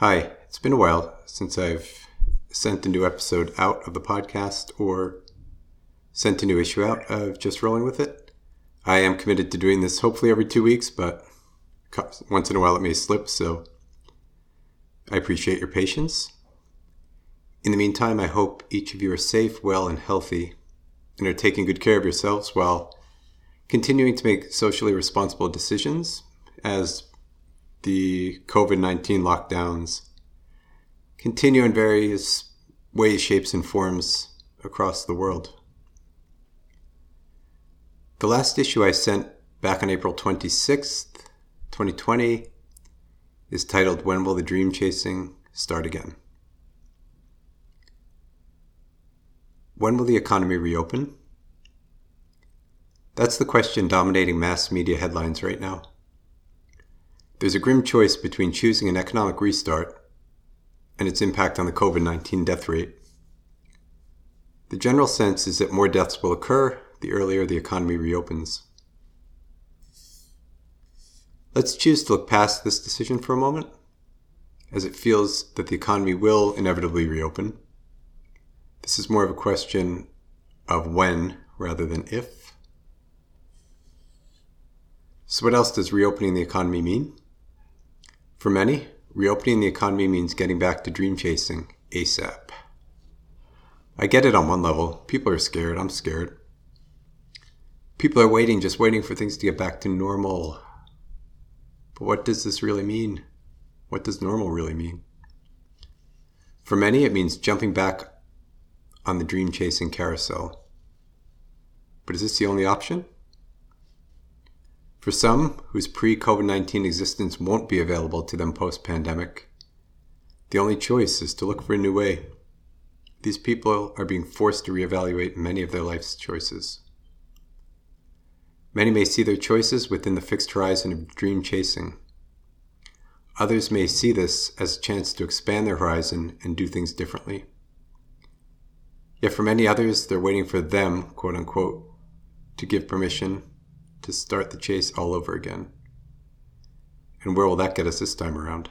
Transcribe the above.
Hi, it's been a while since I've sent a new episode out of the podcast or sent a new issue out of Just Rolling With It. I am committed to doing this hopefully every two weeks, but once in a while it may slip, so I appreciate your patience. In the meantime, I hope each of you are safe, well, and healthy and are taking good care of yourselves while continuing to make socially responsible decisions as the COVID 19 lockdowns continue in various ways, shapes, and forms across the world. The last issue I sent back on April 26th, 2020, is titled When Will the Dream Chasing Start Again? When will the economy reopen? That's the question dominating mass media headlines right now. There's a grim choice between choosing an economic restart and its impact on the COVID 19 death rate. The general sense is that more deaths will occur the earlier the economy reopens. Let's choose to look past this decision for a moment, as it feels that the economy will inevitably reopen. This is more of a question of when rather than if. So, what else does reopening the economy mean? For many, reopening the economy means getting back to dream chasing ASAP. I get it on one level. People are scared. I'm scared. People are waiting, just waiting for things to get back to normal. But what does this really mean? What does normal really mean? For many, it means jumping back on the dream chasing carousel. But is this the only option? For some whose pre COVID 19 existence won't be available to them post pandemic, the only choice is to look for a new way. These people are being forced to reevaluate many of their life's choices. Many may see their choices within the fixed horizon of dream chasing. Others may see this as a chance to expand their horizon and do things differently. Yet for many others, they're waiting for them, quote unquote, to give permission to start the chase all over again. And where will that get us this time around?